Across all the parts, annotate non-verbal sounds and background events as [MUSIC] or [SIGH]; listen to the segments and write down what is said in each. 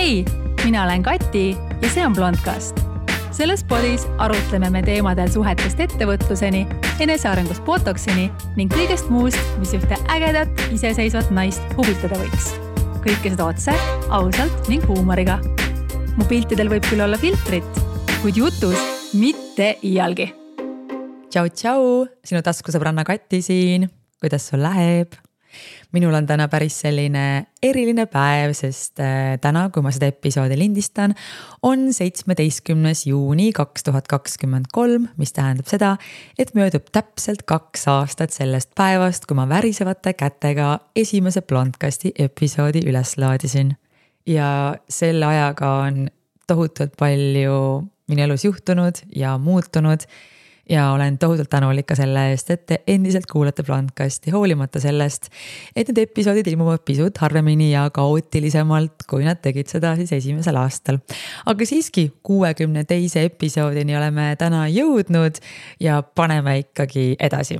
hei, mina olen Kati ja see on Blondcast. selles podis arutleme me teemadel suhetest ettevõtluseni, enesearengust botoksini ning kõigest muust, mis ühte ägedat iseseisvat naist huvitada võiks. kõike seda otse, ausalt ning huumoriga. mu piltidel võib küll olla filtrit, kuid jutus mitte iialgi. tšau, tšau, sinu taskusõbranna Kati siin, kuidas sul läheb? Minul on täna päris selline eriline päev, sest äh, täna, kui ma seda episoodi lindistan, on seitsmeteistkümnes juuni kaks tuhat kakskümmend kolm, mis tähendab seda, et möödub täpselt kaks aastat sellest päevast, kui ma värisevate kätega esimese Blondcasti episoodi üles laadisin. ja selle ajaga on tohutult palju minu elus juhtunud ja muutunud ja olen tohutult tänulik ka selle eest, et te endiselt kuulate Blondcasti, hoolimata sellest, et need episoodid ilmuvad pisut harvemini ja kaootilisemalt, kui nad tegid seda siis esimesel aastal. aga siiski, kuuekümne teise episoodini oleme täna jõudnud ja paneme ikkagi edasi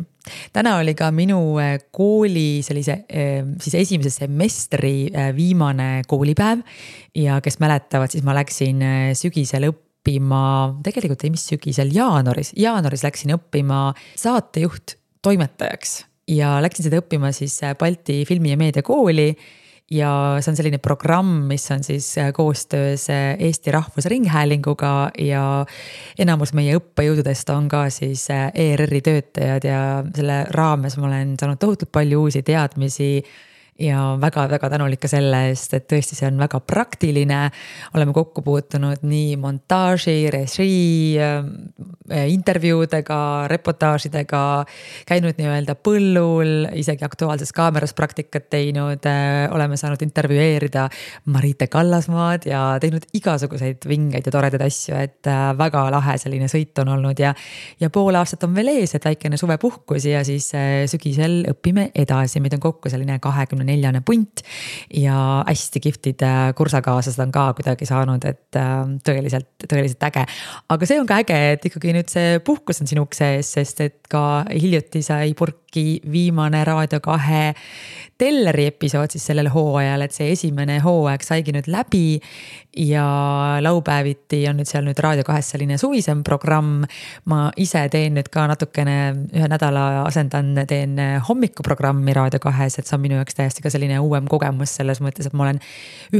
täna oli ka minu äh, kooli sellise äh, siis esimese semestri äh, viimane koolipäev ja kes mäletavad, siis ma läksin sügisel õppima õppima, tegelikult ei, mis sügisel, jaanuaris, jaanuaris läksin õppima saatejuht toimetajaks ja läksin seda õppima siis äh, Balti Filmi- ja Meediakooli ja see on selline programm, mis on siis äh, koostöös äh, Eesti Rahvusringhäälinguga ja enamus meie õppejõududest on ka siis ERR-i töötajad ja selle raames ma olen saanud tohutult palju uusi teadmisi ja väga-väga tänulik ka selle eest, et tõesti, see on väga praktiline. oleme kokku puutunud nii montaaži, režii, äh, intervjuudega, reportaažidega. käinud nii-öelda põllul, isegi Aktuaalses Kaameras praktikat teinud. Äh, oleme saanud intervjueerida Marite Kallasmaad ja teinud igasuguseid vingeid ja toredaid asju, et äh, väga lahe selline sõit on olnud ja. ja pool aastat on veel ees, et väikene suvepuhkus ja siis sügisel õpime edasi, meid on kokku selline kahekümne neljane punt. ja hästi kihvtid äh, kursakaaslased on ka kuidagi saanud, et äh, tõeliselt, tõeliselt äge. aga see on ka äge, et ikkagi nüüd see puhkus on sinu ukse ees, sest et ka hiljuti sai purki viimane Raadio kahe Telleri episood siis sellel hooajal, et see esimene hooaeg saigi nüüd läbi. ja laupäeviti on nüüd seal nüüd Raadio kahes selline suvisem programm. ma ise teen nüüd ka natukene, ühe nädala asendan, teen hommikuprogrammi Raadio kahes, et see on minu jaoks täiesti ka selline uuem kogemus selles mõttes, et ma olen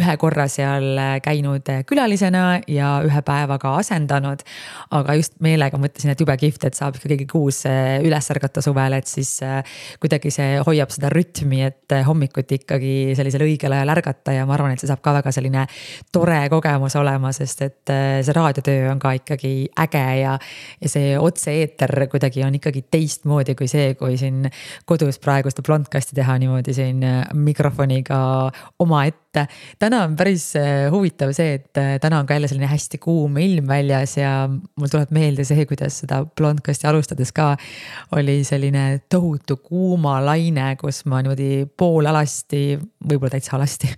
ühe korra seal käinud külalisena ja ühe päeva ka asendanud. aga just meelega mõtlesin, et jube kihvt, et saab ikkagi kuus üles ärgata suvel, et siis kuidagi see hoiab seda rütmi, et et hommikuti ikkagi sellisel õigel ajal ärgata ja ma arvan, et see saab ka väga selline tore kogemus olema, sest et äh, see raadiotöö on ka ikkagi äge ja. ja see otse-eeter kuidagi on ikkagi teistmoodi kui see, kui siin kodus praegu seda blondcast'i teha niimoodi siin äh, mikrofoniga omaette et täna on päris äh, huvitav see, et äh, täna on ka jälle selline hästi kuum ilm väljas ja mul tuleb meelde see, kuidas seda blondcast'i alustades ka oli selline tohutu kuumalaine, kus ma niimoodi poolalasti, võib-olla täitsa alasti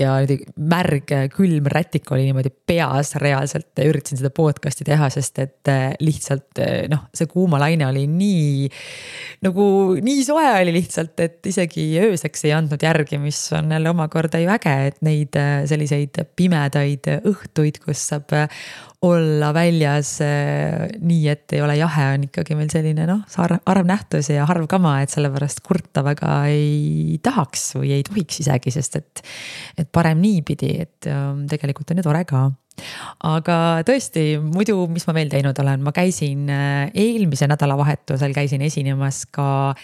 ja niimoodi märg, külm rätik oli niimoodi peas reaalselt ja üritasin seda podcast'i teha, sest et äh, lihtsalt noh, see kuumalaine oli nii nagu nii soe oli lihtsalt, et isegi ööseks ei andnud järgi, mis on jälle omakorda ju äge äge, et neid äh, selliseid pimedaid õhtuid, kus saab äh, olla väljas äh, nii, et ei ole jahe, on ikkagi meil selline noh, harv nähtus ja harv kama, et sellepärast kurta väga ei tahaks või ei tohiks isegi, sest et. et parem niipidi, et ähm, tegelikult on ju tore ka aga tõesti, muidu, mis ma veel teinud olen, ma käisin eelmise nädalavahetusel käisin esinemas ka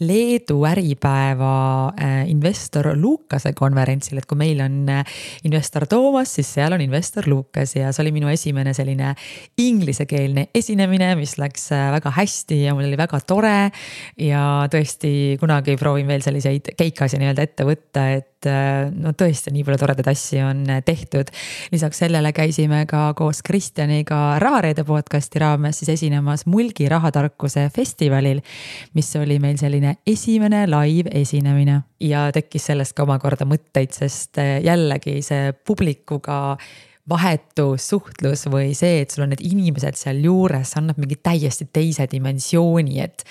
Leedu Äripäeva äh, investor Lukase konverentsil, et kui meil on äh, investor Toomas, siis seal on investor Lukas ja see oli minu esimene selline inglisekeelne esinemine, mis läks äh, väga hästi ja mul oli väga tore. ja tõesti kunagi proovin veel selliseid keikasi nii-öelda ette võtta, et no tõesti nii palju toredaid asju on tehtud. lisaks sellele käisime ka koos Kristjaniga Rahareede podcast'i raames siis esinemas Mulgi rahatarkuse festivalil, mis oli meil selline esimene live esinemine. Ja tekkis sellest ka omakorda mõtteid, sest eh, jällegi see publikuga vahetu suhtlus või see, et sul on need inimesed sealjuures, annab mingi täiesti teise dimensiooni, et.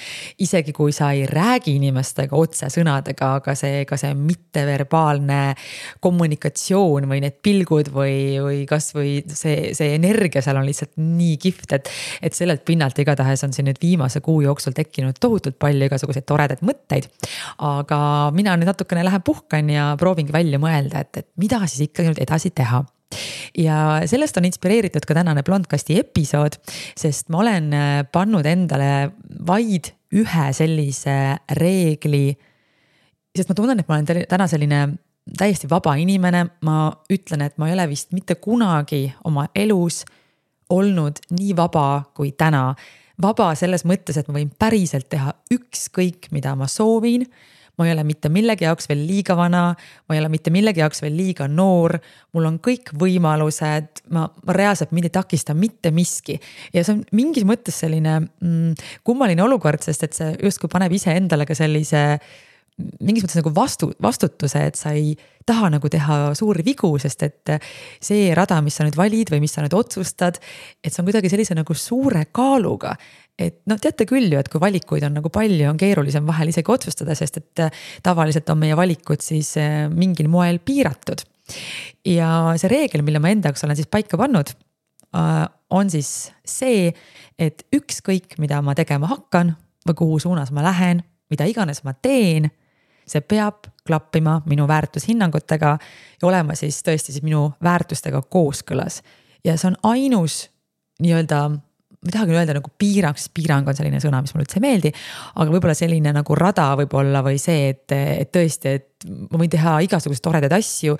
isegi kui sa ei räägi inimestega otse sõnadega, aga see, ka see mitteverbaalne kommunikatsioon või need pilgud või, või kasvõi see, see energia seal on lihtsalt nii kihvt, et. et sellelt pinnalt igatahes on siin nüüd viimase kuu jooksul tekkinud tohutult palju igasuguseid toredaid mõtteid. aga mina nüüd natukene lähen puhkan ja proovingi välja mõelda, et, et mida siis ikkagi nüüd edasi teha ja sellest on inspireeritud ka tänane Blondcasti episood, sest ma olen äh, pannud endale vaid ühe sellise reegli. sest ma tunnen, et ma olen täna selline täiesti vaba inimene, ma ütlen, et ma ei ole vist mitte kunagi oma elus olnud nii vaba kui täna. vaba selles mõttes, et ma võin päriselt teha ükskõik, mida ma soovin ma ei ole mitte millegi jaoks veel liiga vana, ma ei ole mitte millegi jaoks veel liiga noor. mul on kõik võimalused, ma, ma reaalselt mind ei takista mitte miski ja see on mingis mõttes selline mm, kummaline olukord, sest et see justkui paneb iseendale ka sellise mingis mõttes nagu vastu, vastutuse, et sa ei taha nagu teha suuri vigu, sest et see rada, mis sa nüüd valid või mis sa nüüd otsustad, et see on kuidagi sellise nagu suure kaaluga. Et noh, teate küll ju, et kui valikuid on nagu palju, on keerulisem vahel isegi otsustada, sest et tavaliselt on meie valikud siis eh, mingil moel piiratud. ja see reegel, mille ma enda jaoks olen siis paika pannud, äh, on siis see, et ükskõik, mida ma tegema hakkan või kuhu suunas ma lähen, mida iganes ma teen see peab klappima minu väärtushinnangutega ja olema siis tõesti siis minu väärtustega kooskõlas. ja see on ainus nii-öelda ma ei tahagi öelda nagu piirang, sest piirang on selline sõna, mis mulle üldse ei meeldi. aga võib-olla selline nagu rada võib-olla või see, et, et tõesti, et ma võin teha igasuguseid toredaid asju.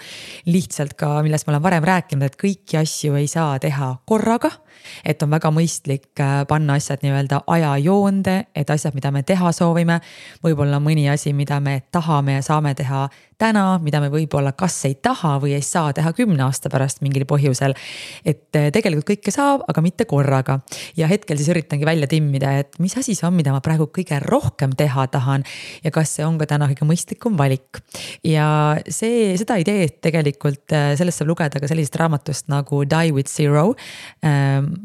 lihtsalt ka, millest ma olen varem rääkinud, et kõiki asju ei saa teha korraga et on väga mõistlik äh, panna asjad nii-öelda ajajoonde, et asjad, mida me teha soovime, võib-olla mõni asi, mida me tahame ja saame teha täna, mida me võib-olla kas ei taha või ei saa teha kümne aasta pärast mingil põhjusel. et äh, tegelikult kõike saab, aga mitte korraga. ja hetkel siis üritangi välja timmida, et mis asi see on, mida ma praegu kõige rohkem teha tahan ja kas see on ka täna kõige mõistlikum valik. ja see, seda ideed tegelikult, äh, sellest saab lugeda ka sellisest raamatust nagu Die with zero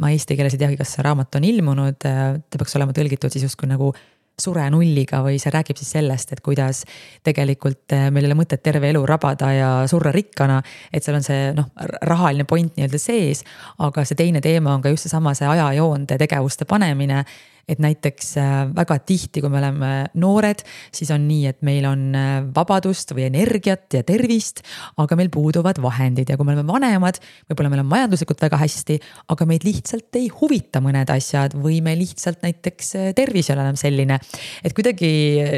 ma eesti keeles ei teagi, kas see raamat on ilmunud, ta peaks olema tõlgitud siis justkui nagu surenulliga või see räägib siis sellest, et kuidas tegelikult eh, meil ei ole mõtet terve elu rabada ja surra rikkana. et seal on see noh, rahaline point nii-öelda sees, aga see teine teema on ka just seesama see ajajoonde tegevuste panemine et näiteks äh, väga tihti, kui me oleme noored, siis on nii, et meil on äh, vabadust või energiat ja tervist, aga meil puuduvad vahendid ja kui me oleme vanemad, võib-olla meil on majanduslikult väga hästi, aga meid lihtsalt ei huvita mõned asjad või me lihtsalt näiteks äh, tervis ei ole enam selline. et kuidagi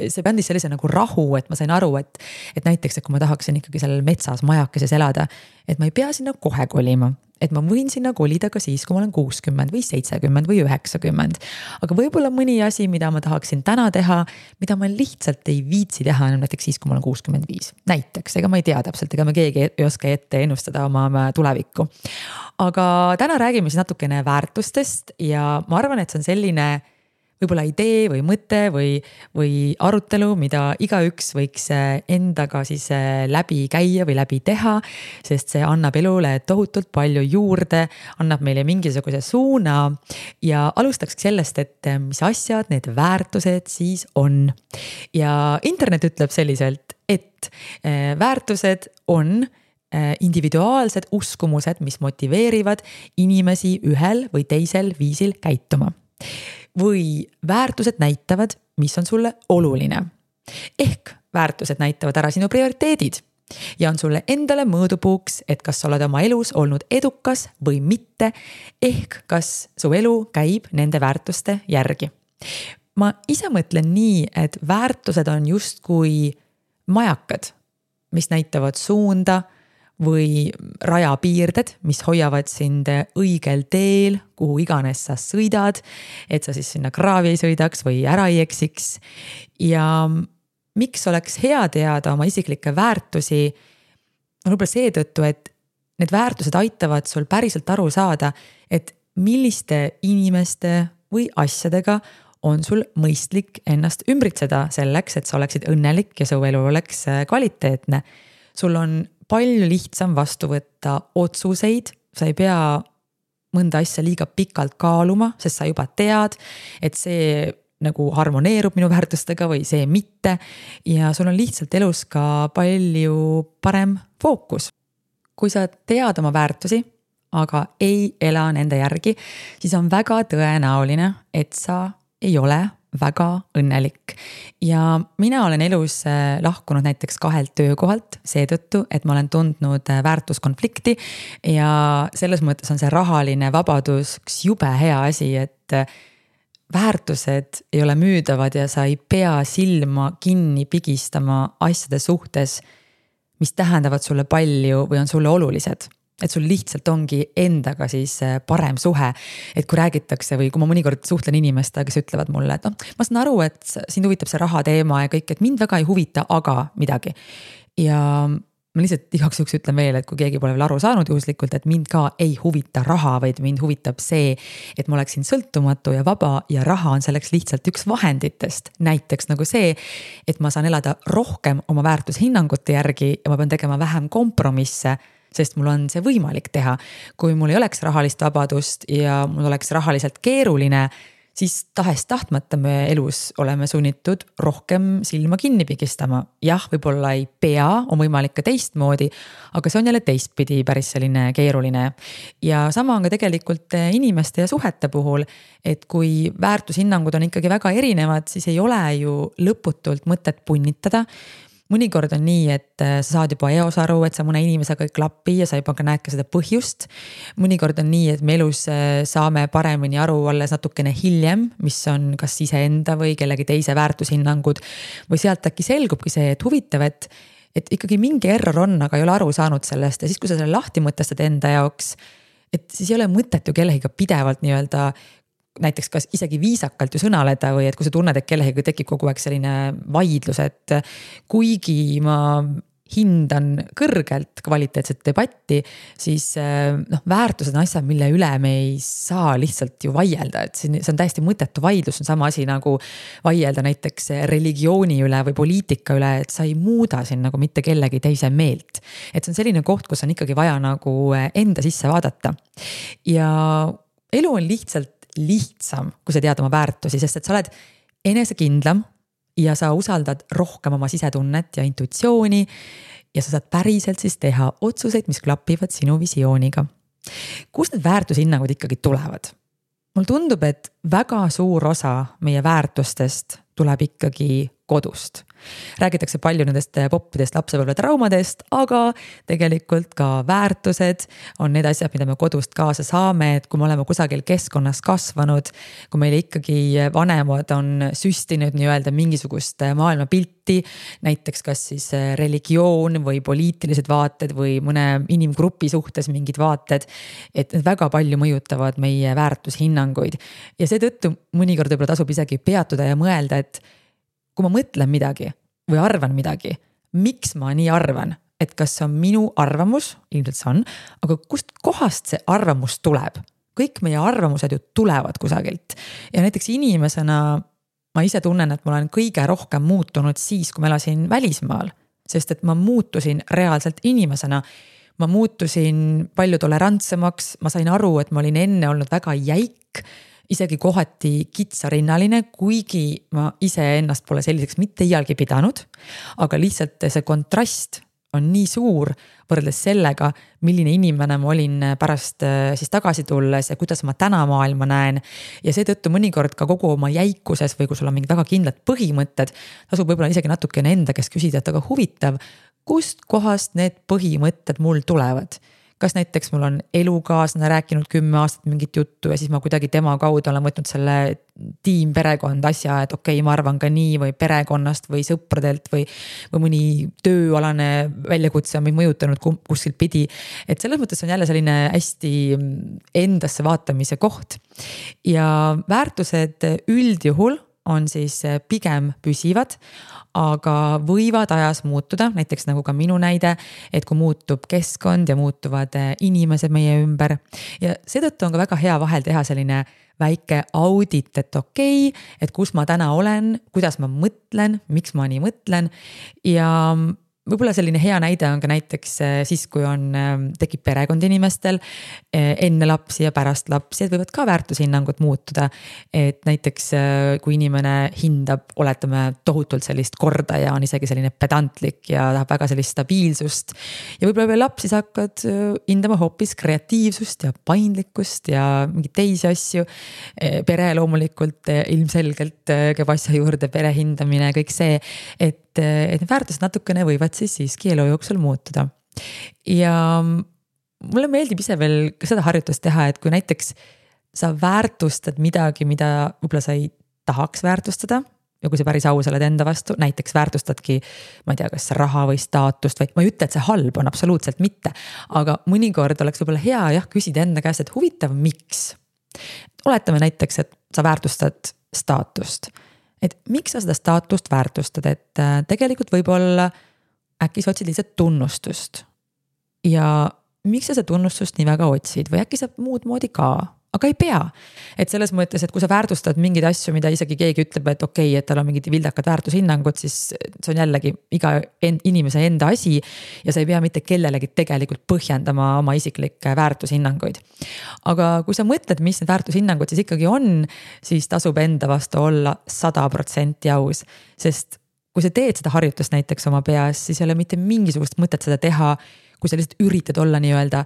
see andis sellise nagu rahu, et ma sain aru, et, et näiteks, et kui ma tahaksin ikkagi seal metsas majakeses elada, et ma ei pea sinna kohe kolima et ma võin sinna kolida ka siis, kui ma olen kuuskümmend või seitsekümmend või üheksakümmend. aga võib-olla mõni asi, mida ma tahaksin täna teha, mida ma lihtsalt ei viitsi teha enam näiteks siis, kui ma olen kuuskümmend viis. näiteks, ega ma ei tea täpselt, ega me keegi ei oska ette ennustada oma tulevikku. aga täna räägime siis natukene väärtustest ja ma arvan, et see on selline võib-olla idee või mõte või, või arutelu, mida igaüks võiks äh, endaga siis äh, läbi käia või läbi teha. sest see annab elule tohutult palju juurde, annab meile mingisuguse suuna ja alustakski sellest, et äh, mis asjad need väärtused siis on. ja internet ütleb selliselt, et väärtused on individuaalsed uskumused, mis motiveerivad inimesi ühel või teisel viisil käituma või väärtused näitavad, mis on sulle oluline. ehk väärtused näitavad ära sinu prioriteedid ja on sulle endale mõõdupuuks, et kas sa oled oma elus olnud edukas või mitte. ehk kas su elu käib nende väärtuste järgi. ma ise mõtlen nii, et väärtused on justkui majakad, mis näitavad suunda või rajapiirded, mis hoiavad sind õigel teel, kuhu iganes sa sõidad. et sa siis sinna kraavi ei sõidaks või ära ei eksiks. ja miks oleks hea teada oma isiklikke väärtusi? no võib-olla seetõttu, et need väärtused aitavad sul päriselt aru saada, et milliste inimeste või asjadega on sul mõistlik ennast ümbritseda selleks, et sa oleksid õnnelik ja su elu oleks kvaliteetne. sul on palju lihtsam vastu võtta otsuseid sa ei pea mõnda asja liiga pikalt kaaluma, sest sa juba tead, et see nagu harmoneerub minu väärtustega või see mitte. ja sul on lihtsalt elus ka palju parem fookus. kui sa tead oma väärtusi, aga ei ela nende järgi, siis on väga tõenäoline, et sa ei ole väga õnnelik. ja mina olen elus äh, lahkunud näiteks kahelt töökohalt seetõttu, et ma olen tundnud äh, väärtuskonflikti. ja selles mõttes on see rahaline vabadus üks jube hea asi, et äh, väärtused ei ole müüdavad ja sa ei pea silma kinni pigistama asjade suhtes, mis tähendavad sulle palju või on sulle olulised et sul lihtsalt ongi endaga siis äh, parem suhe. et kui räägitakse või kui ma mõnikord suhtlen inimestega, kes ütlevad mulle, et noh, ma saan aru, et sind huvitab see raha teema ja kõik, et mind väga ei huvita, aga midagi. ja ma lihtsalt igaks juhuks ütlen veel, et kui keegi pole veel aru saanud juhuslikult, et mind ka ei huvita raha, vaid mind huvitab see, et ma oleksin sõltumatu ja vaba ja raha on selleks lihtsalt üks vahenditest. näiteks nagu see, et ma saan elada rohkem oma väärtushinnangute järgi ja ma pean tegema vähem kompromisse sest mul on see võimalik teha. kui mul ei oleks rahalist vabadust ja mul oleks rahaliselt keeruline, siis tahes-tahtmata me elus oleme sunnitud rohkem silma kinni pigistama. jah, võib-olla ei pea, on võimalik ka teistmoodi, aga see on jälle teistpidi päris selline keeruline. ja sama on ka tegelikult inimeste ja suhete puhul, et kui väärtushinnangud on ikkagi väga erinevad, siis ei ole ju lõputult mõtet punnitada mõnikord on nii, et äh, sa saad juba eos aru, et sa mõne inimesega ei klapi ja sa juba ka näed ka seda põhjust. mõnikord on nii, et me elus äh, saame paremini aru alles natukene hiljem, mis on kas iseenda või kellegi teise väärtushinnangud. või sealt äkki selgubki see, et huvitav, et, et ikkagi mingi error on, aga ei ole aru saanud sellest ja siis, kui sa selle lahti mõtestad enda jaoks et siis ei ole mõtet ju kellegiga pidevalt nii-öelda näiteks kas isegi viisakalt ju sõnaleda või et kui sa tunned, et kellegagi tekib kogu aeg selline vaidlus, et kuigi ma hindan kõrgelt kvaliteetset debatti, siis noh, väärtused on asjad, mille üle me ei saa lihtsalt ju vaielda, et see on täiesti mõttetu vaidlus, on sama asi nagu vaielda näiteks religiooni üle või poliitika üle, et sa ei muuda siin nagu mitte kellegi teise meelt. et see on selline koht, kus on ikkagi vaja nagu enda sisse vaadata ja elu on lihtsalt lihtsam, kui sa tead oma väärtusi, sest et sa oled enesekindlam ja sa usaldad rohkem oma sisetunnet ja intuitsiooni. ja sa saad päriselt siis teha otsuseid, mis klapivad sinu visiooniga. kust need väärtushinnangud ikkagi tulevad? mulle tundub, et väga suur osa meie väärtustest tuleb ikkagi kodust räägitakse palju nendest poppidest lapsepõlvetraumadest, aga tegelikult ka väärtused on need asjad, mida me kodust kaasa saame, et kui me oleme kusagil keskkonnas kasvanud. kui meile ikkagi vanemad on süstinud nii-öelda mingisugust maailmapilti, näiteks kas siis religioon või poliitilised vaated või mõne inimgrupi suhtes mingid vaated. et need väga palju mõjutavad meie väärtushinnanguid ja seetõttu mõnikord võib-olla tasub isegi peatuda ja mõelda, et kui ma mõtlen midagi või arvan midagi, miks ma nii arvan, et kas see on minu arvamus, ilmselt see on, aga kust kohast see arvamus tuleb? kõik meie arvamused ju tulevad kusagilt ja näiteks inimesena ma ise tunnen, et ma olen kõige rohkem muutunud siis, kui ma elasin välismaal, sest et ma muutusin reaalselt inimesena ma muutusin palju tolerantsemaks, ma sain aru, et ma olin enne olnud väga jäik isegi kohati kitsarinnaline, kuigi ma iseennast pole selliseks mitte iialgi pidanud. aga lihtsalt see kontrast on nii suur võrreldes sellega, milline inimene ma olin pärast äh, siis tagasi tulles ja kuidas ma täna maailma näen. ja seetõttu mõnikord ka kogu oma jäikuses või kui sul on mingid väga kindlad põhimõtted, tasub võib-olla isegi natukene enda käest küsida, et aga huvitav, kust kohast need põhimõtted mul tulevad kas näiteks mul on elukaaslane rääkinud kümme aastat mingit juttu ja siis ma kuidagi tema kaudu olen võtnud selle tiim, perekond asja, et okei okay,, ma arvan ka nii või perekonnast või sõpradelt või. või mõni tööalane väljakutse on mind mõjutanud kuskilt pidi. et selles mõttes on jälle selline hästi endasse vaatamise koht. ja väärtused üldjuhul on siis pigem püsivad aga võivad ajas muutuda, näiteks nagu ka minu näide, et kui muutub keskkond ja muutuvad eh, inimesed meie ümber. ja seetõttu on ka väga hea vahel teha selline väike audit, et okei okay,, et kus ma täna olen, kuidas ma mõtlen, miks ma nii mõtlen ja võib-olla selline hea näide on ka näiteks äh, siis, kui on, ähm, tekib perekond inimestel äh, enne lapsi ja pärast lapsi, et võivad ka väärtushinnangud muutuda. et näiteks äh, kui inimene hindab, oletame tohutult sellist korda ja on isegi selline pedantlik ja tahab väga sellist stabiilsust. ja võib-olla veel lapsi sa hakkad hindama hoopis kreatiivsust ja paindlikkust ja mingeid teisi asju. pere loomulikult ilmselgelt käib asja juurde, pere hindamine, kõik see, et et, et need väärtused natukene võivad siis siiski elu jooksul muutuda. ja mulle meeldib ise veel seda harjutust teha, et kui näiteks sa väärtustad midagi, mida võib-olla sa ei tahaks väärtustada ja kui sa päris aus oled enda vastu, näiteks väärtustadki, ma ei tea, kas raha või staatust või ma ei ütle, et see halb on, absoluutselt mitte. aga mõnikord oleks võib-olla hea jah, küsida enda käest, et huvitav, miks. oletame näiteks, et sa väärtustad staatust et miks sa seda staatust väärtustad, et äh, tegelikult võib-olla äkki sa otsid lihtsalt tunnustust. ja miks sa seda tunnustust nii väga otsid või äkki saab muud moodi ka aga ei pea. et selles mõttes, et kui sa väärtustad mingeid asju, mida isegi keegi ütleb, et okei okay,, et tal on mingid vildakad väärtushinnangud, siis see on jällegi iga en, inimese enda asi. ja sa ei pea mitte kellelegi tegelikult põhjendama oma isiklikke väärtushinnanguid. aga kui sa mõtled, mis need väärtushinnangud siis ikkagi on, siis tasub enda vastu olla sada protsenti aus, sest kui sa teed seda harjutust näiteks oma peas, siis ei ole mitte mingisugust mõtet seda teha, kui sa lihtsalt üritad olla nii-öelda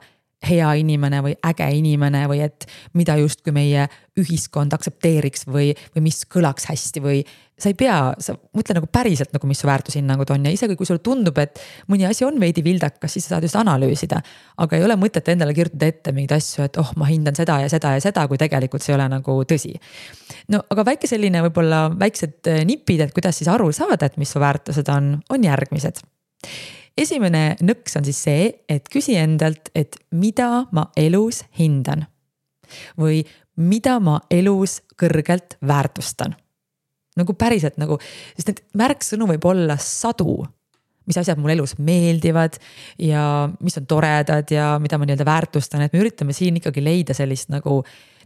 hea inimene või äge inimene või et mida justkui meie ühiskond aktsepteeriks või, või mis kõlaks hästi või. sa ei pea, sa mõtle nagu päriselt nagu, mis su väärtushinnangud on ja isegi kui sulle tundub, et mõni asi on veidi vildakas, siis sa saad just analüüsida. aga ei ole mõtet endale kirjutada ette mingeid asju, et oh, ma hindan seda ja seda ja seda, kui tegelikult see ei ole nagu tõsi. no aga väike selline võib-olla väiksed nipid, et kuidas siis aru saada, et mis su väärtused on, on järgmised esimene nõks on siis see, et küsi endalt, et mida ma elus hindan. või mida ma elus kõrgelt väärtustan. nagu päriselt nagu, sest neid märksõnu võib olla sadu mis asjad mulle elus meeldivad ja mis on toredad ja mida ma nii-öelda väärtustan, et me üritame siin ikkagi leida sellist nagu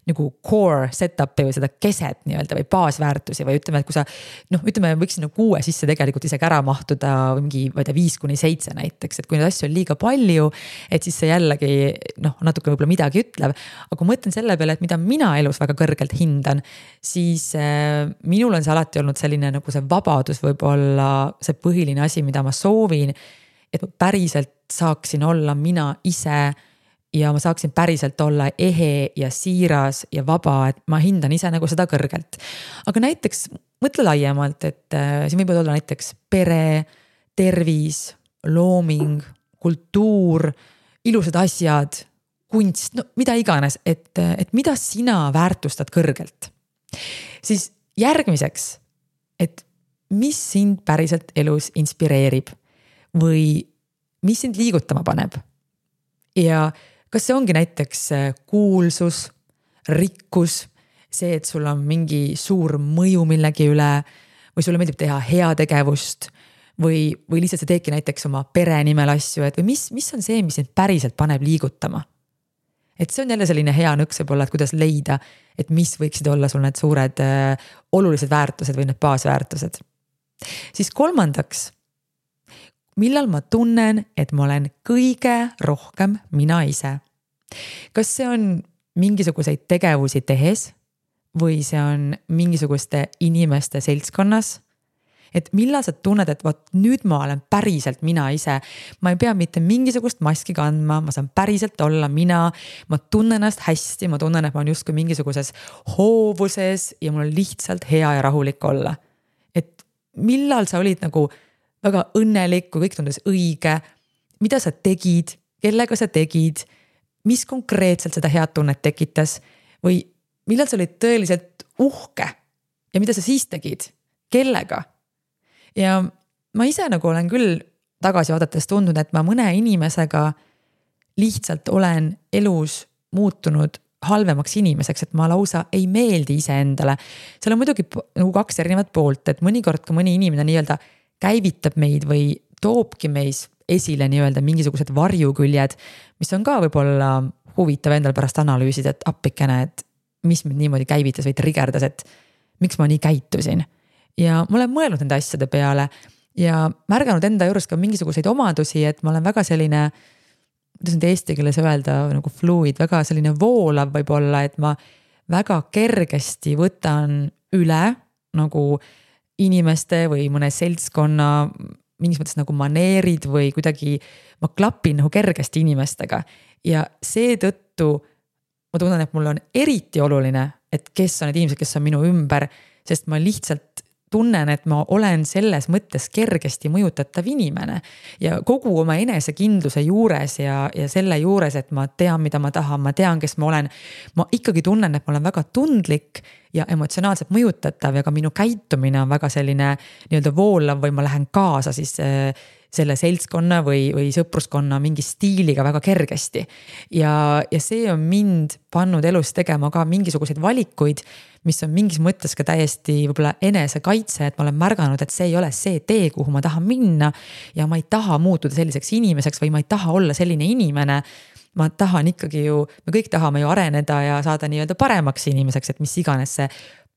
nagu core setup'i või seda keset nii-öelda või baasväärtusi või ütleme, et kui sa. noh, ütleme, võiks sinna kuue sisse tegelikult isegi ära mahtuda mingi, ma ei tea, viis kuni seitse näiteks, et kui neid asju on liiga palju. et siis see jällegi noh, natuke võib-olla midagi ütleb, aga kui ma mõtlen selle peale, et mida mina elus väga kõrgelt hindan. siis äh, minul on see alati olnud selline nagu see vabadus võib-olla see põhiline asi, mida ma soovin. et ma päriselt saaksin olla mina ise ja ma saaksin päriselt olla ehe ja siiras ja vaba, et ma hindan ise nagu seda kõrgelt. aga näiteks mõtle laiemalt, et äh, siin võivad olla näiteks pere, tervis, looming, kultuur, ilusad asjad, kunst, no mida iganes, et, et mida sina väärtustad kõrgelt. siis järgmiseks, et mis sind päriselt elus inspireerib või mis sind liigutama paneb. ja kas see ongi näiteks äh, kuulsus, rikkus, see, et sul on mingi suur mõju millegi üle või sulle meeldib teha heategevust või, või lihtsalt sa teedki näiteks oma pere nimel asju, et või mis, mis on see, mis sind päriselt paneb liigutama. et see on jälle selline hea nõks võib-olla, et kuidas leida, et mis võiksid olla sul need suured äh, olulised väärtused või need baasväärtused. siis kolmandaks millal ma tunnen, et ma olen kõige rohkem mina ise. Kas see on mingisuguseid tegevusi tehes või see on mingisuguste inimeste seltskonnas? et millal sa tunned, et vot nüüd ma olen päriselt mina ise. ma ei pea mitte mingisugust maski kandma, ma saan päriselt olla mina. ma tunnen ennast hästi, ma tunnen, et ma olen justkui mingisuguses hoovuses ja mul on lihtsalt hea ja rahulik olla. et millal sa olid nagu väga õnnelik, kui kõik tundus õige. mida sa tegid, kellega sa tegid, mis konkreetselt seda head tunnet tekitas või millal sa olid tõeliselt uhke ja mida sa siis tegid, kellega? ja ma ise nagu olen küll tagasi vaadates tundnud, et ma mõne inimesega lihtsalt olen elus muutunud halvemaks inimeseks, et ma lausa ei meeldi iseendale. seal on muidugi nagu kaks erinevat poolt, et mõnikord ka mõni inimene nii-öelda käivitab meid või toobki meis esile nii-öelda mingisugused varjuküljed, mis on ka võib-olla huvitav endal pärast analüüsida, et appikene, et mis mind niimoodi käivitas või trigerdas, et miks ma nii käitusin. ja ma olen mõelnud nende asjade peale ja märganud enda juures ka mingisuguseid omadusi, et ma olen väga selline kuidas nüüd eesti keeles öelda, nagu fluid, väga selline voolav võib-olla, et ma väga kergesti võtan üle nagu inimeste või mõne seltskonna mingis mõttes nagu maneerid või kuidagi ma klapin nagu kergesti inimestega. Ja seetõttu ma tunnen, et mul on eriti oluline, et kes on need inimesed, kes on minu ümber, sest ma lihtsalt tunnen, et ma olen selles mõttes kergesti mõjutatav inimene. ja kogu oma enesekindluse juures ja, ja selle juures, et ma tean, mida ma tahan, ma tean, kes ma olen. ma ikkagi tunnen, et ma olen väga tundlik ja emotsionaalselt mõjutatav ja ka minu käitumine on väga selline nii-öelda voolav või ma lähen kaasa siis äh, selle seltskonna või, või sõpruskonna mingi stiiliga väga kergesti. ja, ja see on mind pannud elus tegema ka mingisuguseid valikuid, mis on mingis mõttes ka täiesti võib-olla enesekaitse, et ma olen märganud, et see ei ole see tee, kuhu ma tahan minna. ja ma ei taha muutuda selliseks inimeseks või ma ei taha olla selline inimene ma tahan ikkagi ju, me kõik tahame ju areneda ja saada nii-öelda paremaks inimeseks, et mis iganes see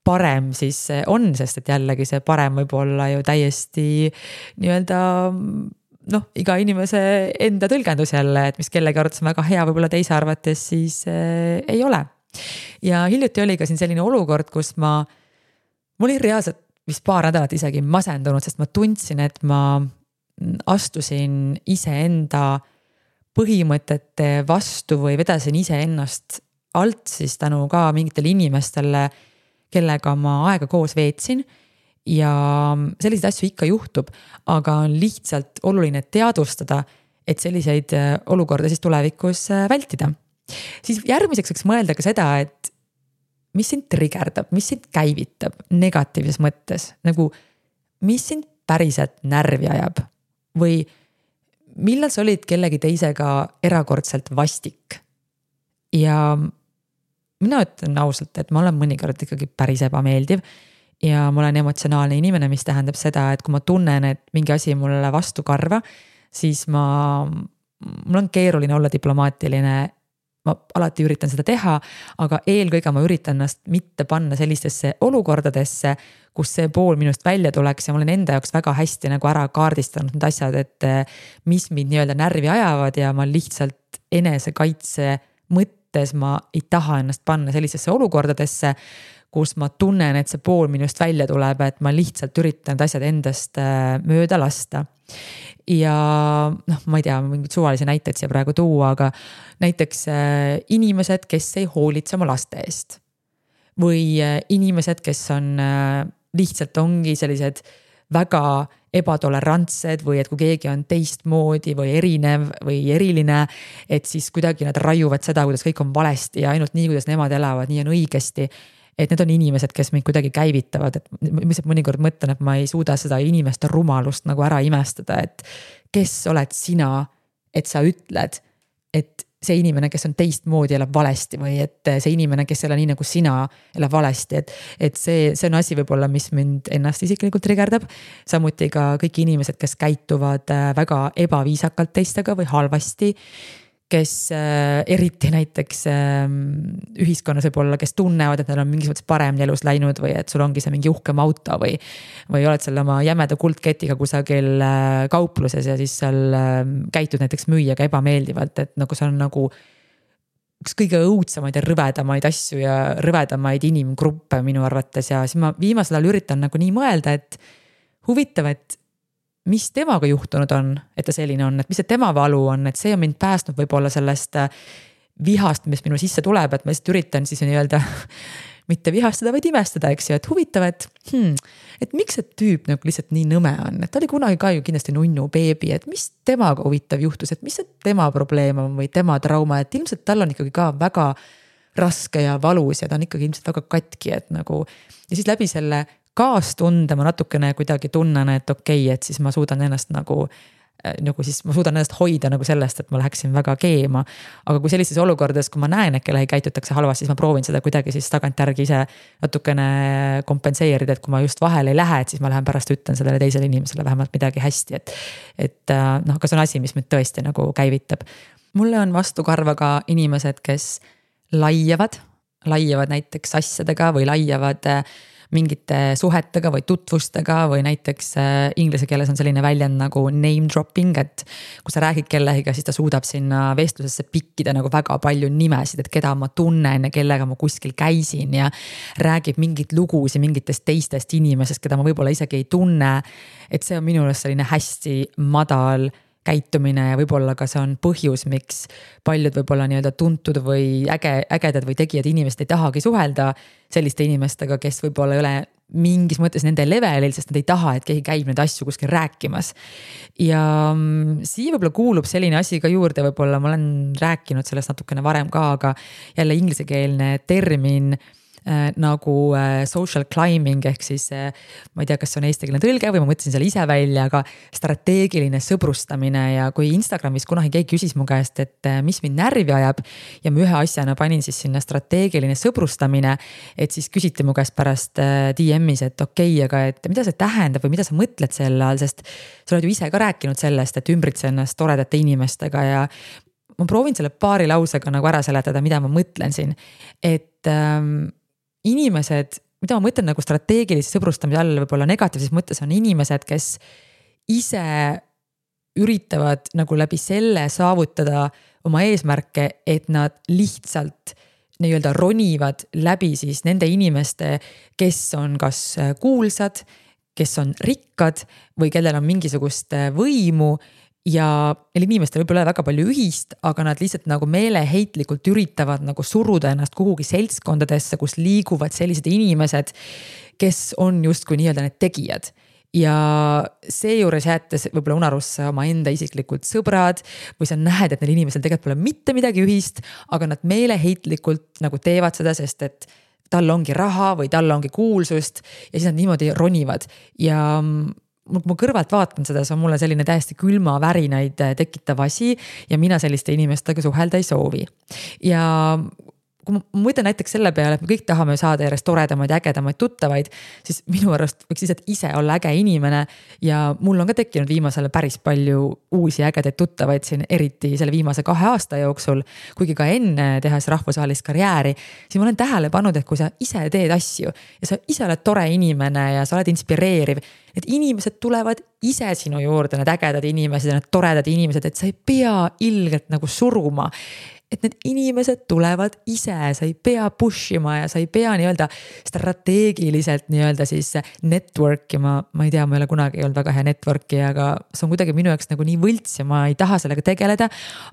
parem siis on, sest et jällegi see parem võib olla ju täiesti nii-öelda noh, iga inimese enda tõlgendus jälle, et mis kellegi arvates on väga hea, võib-olla teise arvates siis äh, ei ole. Ja hiljuti oli ka siin selline olukord, kus ma, mul oli reaalselt vist paar nädalat isegi masendunud, sest ma tundsin, et ma astusin iseenda põhimõtete vastu või vedasin iseennast alt siis tänu ka mingitele inimestele kellega ma aega koos veetsin ja selliseid asju ikka juhtub, aga on lihtsalt oluline teadvustada, et selliseid äh, olukordi siis tulevikus äh, vältida. Siis järgmiseks võiks mõelda ka seda, et mis sind trigerdab, mis sind käivitab negatiivses mõttes, nagu mis sind päriselt närvi ajab või millal sa olid kellegi teisega erakordselt vastik. ja mina ütlen ausalt, et ma olen mõnikord ikkagi päris ebameeldiv. ja ma olen emotsionaalne inimene, mis tähendab seda, et kui ma tunnen, et mingi asi mulle vastu karva, siis ma, mul on keeruline olla diplomaatiline ma alati üritan seda teha, aga eelkõige ma üritan ennast mitte panna sellistesse olukordadesse, kus see pool minust välja tuleks ja ma olen enda jaoks väga hästi nagu ära kaardistanud need asjad, et mis mind nii-öelda närvi ajavad ja ma lihtsalt enesekaitse mõttes ma ei taha ennast panna sellisesse olukordadesse, kus ma tunnen, et see pool minust välja tuleb, et ma lihtsalt üritan need asjad endast äh, mööda lasta. ja noh, ma ei tea, mingeid suvalisi näiteid siia praegu tuua, aga näiteks äh, inimesed, kes ei hoolitse oma laste eest. või äh, inimesed, kes on lihtsalt ongi sellised väga ebatolerantsed või et kui keegi on teistmoodi või erinev või eriline. et siis kuidagi nad raiuvad seda, kuidas kõik on valesti ja ainult nii, kuidas nemad elavad, nii on õigesti et need on inimesed, kes mind kuidagi käivitavad, et ma lihtsalt mõnikord mõtlen, et ma ei suuda seda inimeste rumalust nagu ära imestada, et. kes oled sina, et sa ütled, et see inimene, kes on teistmoodi, elab valesti või et see inimene, kes ei ole nii nagu sina, elab valesti, et. et see, see on asi võib-olla, mis mind ennast isiklikult trigerdab. samuti ka kõik inimesed, kes käituvad äh, väga ebaviisakalt teistega või halvasti kes äh, eriti näiteks äh, ühiskonnas võib-olla, kes tunnevad, et neil on mingis mõttes paremini elus läinud või et sul ongi see mingi uhkem auto või. või oled seal oma jämeda kuldketiga kusagil äh, kaupluses ja siis seal äh, käitud näiteks müüjaga ebameeldivalt, et nagu see on nagu üks kõige õudsemaid ja rõvedamaid asju ja rõvedamaid inimgruppe minu arvates ja siis ma viimasel ajal üritan nagu nii mõelda, et huvitav, et mis temaga juhtunud on, et ta selline on, et mis see tema valu on, et see on mind päästnud võib-olla sellest äh, vihast, mis minu sisse tuleb, et ma lihtsalt üritan siis nii-öelda [LAUGHS] mitte vihastada, vaid imestada, eks ju, et huvitav, et hmm,. et miks see tüüp nagu lihtsalt nii nõme on, et ta oli kunagi ka ju kindlasti nunnu beebi, et mis temaga huvitav juhtus, et mis see tema probleem on või tema trauma, et ilmselt tal on ikkagi ka väga raske ja valus ja ta on ikkagi ilmselt väga katki, et nagu. ja siis läbi selle kaastunde ma natukene kuidagi tunnen, et okei okay,, et siis ma suudan ennast nagu äh, nagu siis ma suudan ennast hoida nagu sellest, et ma läheksin väga keema. aga kui sellistes olukordades, kui ma näen, et kellegagi käitutakse halvasti, siis ma proovin seda kuidagi siis tagantjärgi ise natukene kompenseerida, et kui ma just vahele ei lähe, et siis ma lähen pärast ütlen sellele teisele inimesele vähemalt midagi hästi, et. et äh, noh, aga see on asi, mis mind tõesti nagu käivitab. mulle on vastukarva ka inimesed, kes laiavad, laiavad näiteks asjadega või laiavad äh, mingite suhetega või tutvustega või näiteks äh, inglise keeles on selline väljend nagu name dropping, et. kui sa räägid kellegiga, siis ta suudab sinna vestlusesse pikkida nagu väga palju nimesid, et keda ma tunnen ja kellega ma kuskil käisin ja. räägib mingeid lugusid mingitest teistest inimesest, keda ma võib-olla isegi ei tunne. et see on minu arust selline hästi madal käitumine ja võib-olla ka see on põhjus, miks paljud võib-olla nii-öelda tuntud või äge, ägedad või tegijad inimesed ei tahagi suhelda selliste inimestega, kes võib-olla ei ole mingis mõttes nende levelil, sest nad ei taha, et keegi käib neid asju kuskil rääkimas. ja mm, siia võib-olla kuulub selline asi ka juurde, võib-olla ma olen rääkinud sellest natukene varem ka, aga jälle inglisekeelne termin nagu äh, social climbing ehk siis äh, ma ei tea, kas see on eestikeelne tõlge või ma mõtlesin selle ise välja, aga strateegiline sõbrustamine ja kui Instagramis kunagi keegi küsis mu käest, et mis mind närvi ajab. ja ma ühe asjana panin siis sinna strateegiline sõbrustamine, et siis küsiti mu käest pärast DM-is, et okei okay,, aga et mida see tähendab või mida sa mõtled selle all, sest sa oled ju ise ka rääkinud sellest, et ümbritse ennast toredate inimestega ja ma proovin selle paari lausega nagu ära seletada, mida ma mõtlen siin, et ähm, inimesed, mida ma mõtlen nagu strateegilise sõbrustamise all võib-olla negatiivses mõttes on inimesed, kes ise üritavad nagu läbi selle saavutada oma eesmärke, et nad lihtsalt nii-öelda ronivad läbi siis nende inimeste, kes on kas kuulsad, kes on rikkad või kellel on mingisugust võimu ja neil inimestel võib-olla ei ole väga palju ühist, aga nad lihtsalt nagu meeleheitlikult üritavad nagu suruda ennast kuhugi seltskondadesse, kus liiguvad sellised inimesed, kes on justkui nii-öelda need tegijad. Ja seejuures jättes võib-olla unarusse omaenda isiklikud sõbrad või sa näed, et neil inimesel tegelikult pole mitte midagi ühist, aga nad meeleheitlikult nagu teevad seda, sest et tal ongi raha või tal ongi kuulsust ja siis nad niimoodi ronivad. Ja kui ma kõrvalt vaatan seda, see on mulle selline täiesti külmavärinaid tekitav asi ja mina selliste inimestega suhelda ei soovi. ja kui ma mõtlen näiteks selle peale, et me kõik tahame saada järjest toredamaid ägedamaid tuttavaid, siis minu arust võiks lihtsalt ise olla äge inimene. ja mul on ka tekkinud viimasel ajal päris palju uusi ägedaid tuttavaid siin, eriti selle viimase kahe aasta jooksul. kuigi ka enne tehes rahvusvahelist karjääri, siis ma olen tähele pannud, et kui sa ise teed asju ja sa ise oled tore inimene ja sa oled inspireeriv. Need inimesed tulevad ise sinu juurde, need ägedad inimesed ja need toredad inimesed, et sa ei pea ilgelt nagu suruma et need inimesed tulevad ise, sa ei pea push ima ja sa ei pea nii-öelda strateegiliselt nii-öelda siis network ima. ma ei tea, ma ei ole kunagi olnud väga hea network'i, aga see on kuidagi minu jaoks nagu nii võlts ja ma ei taha sellega tegeleda.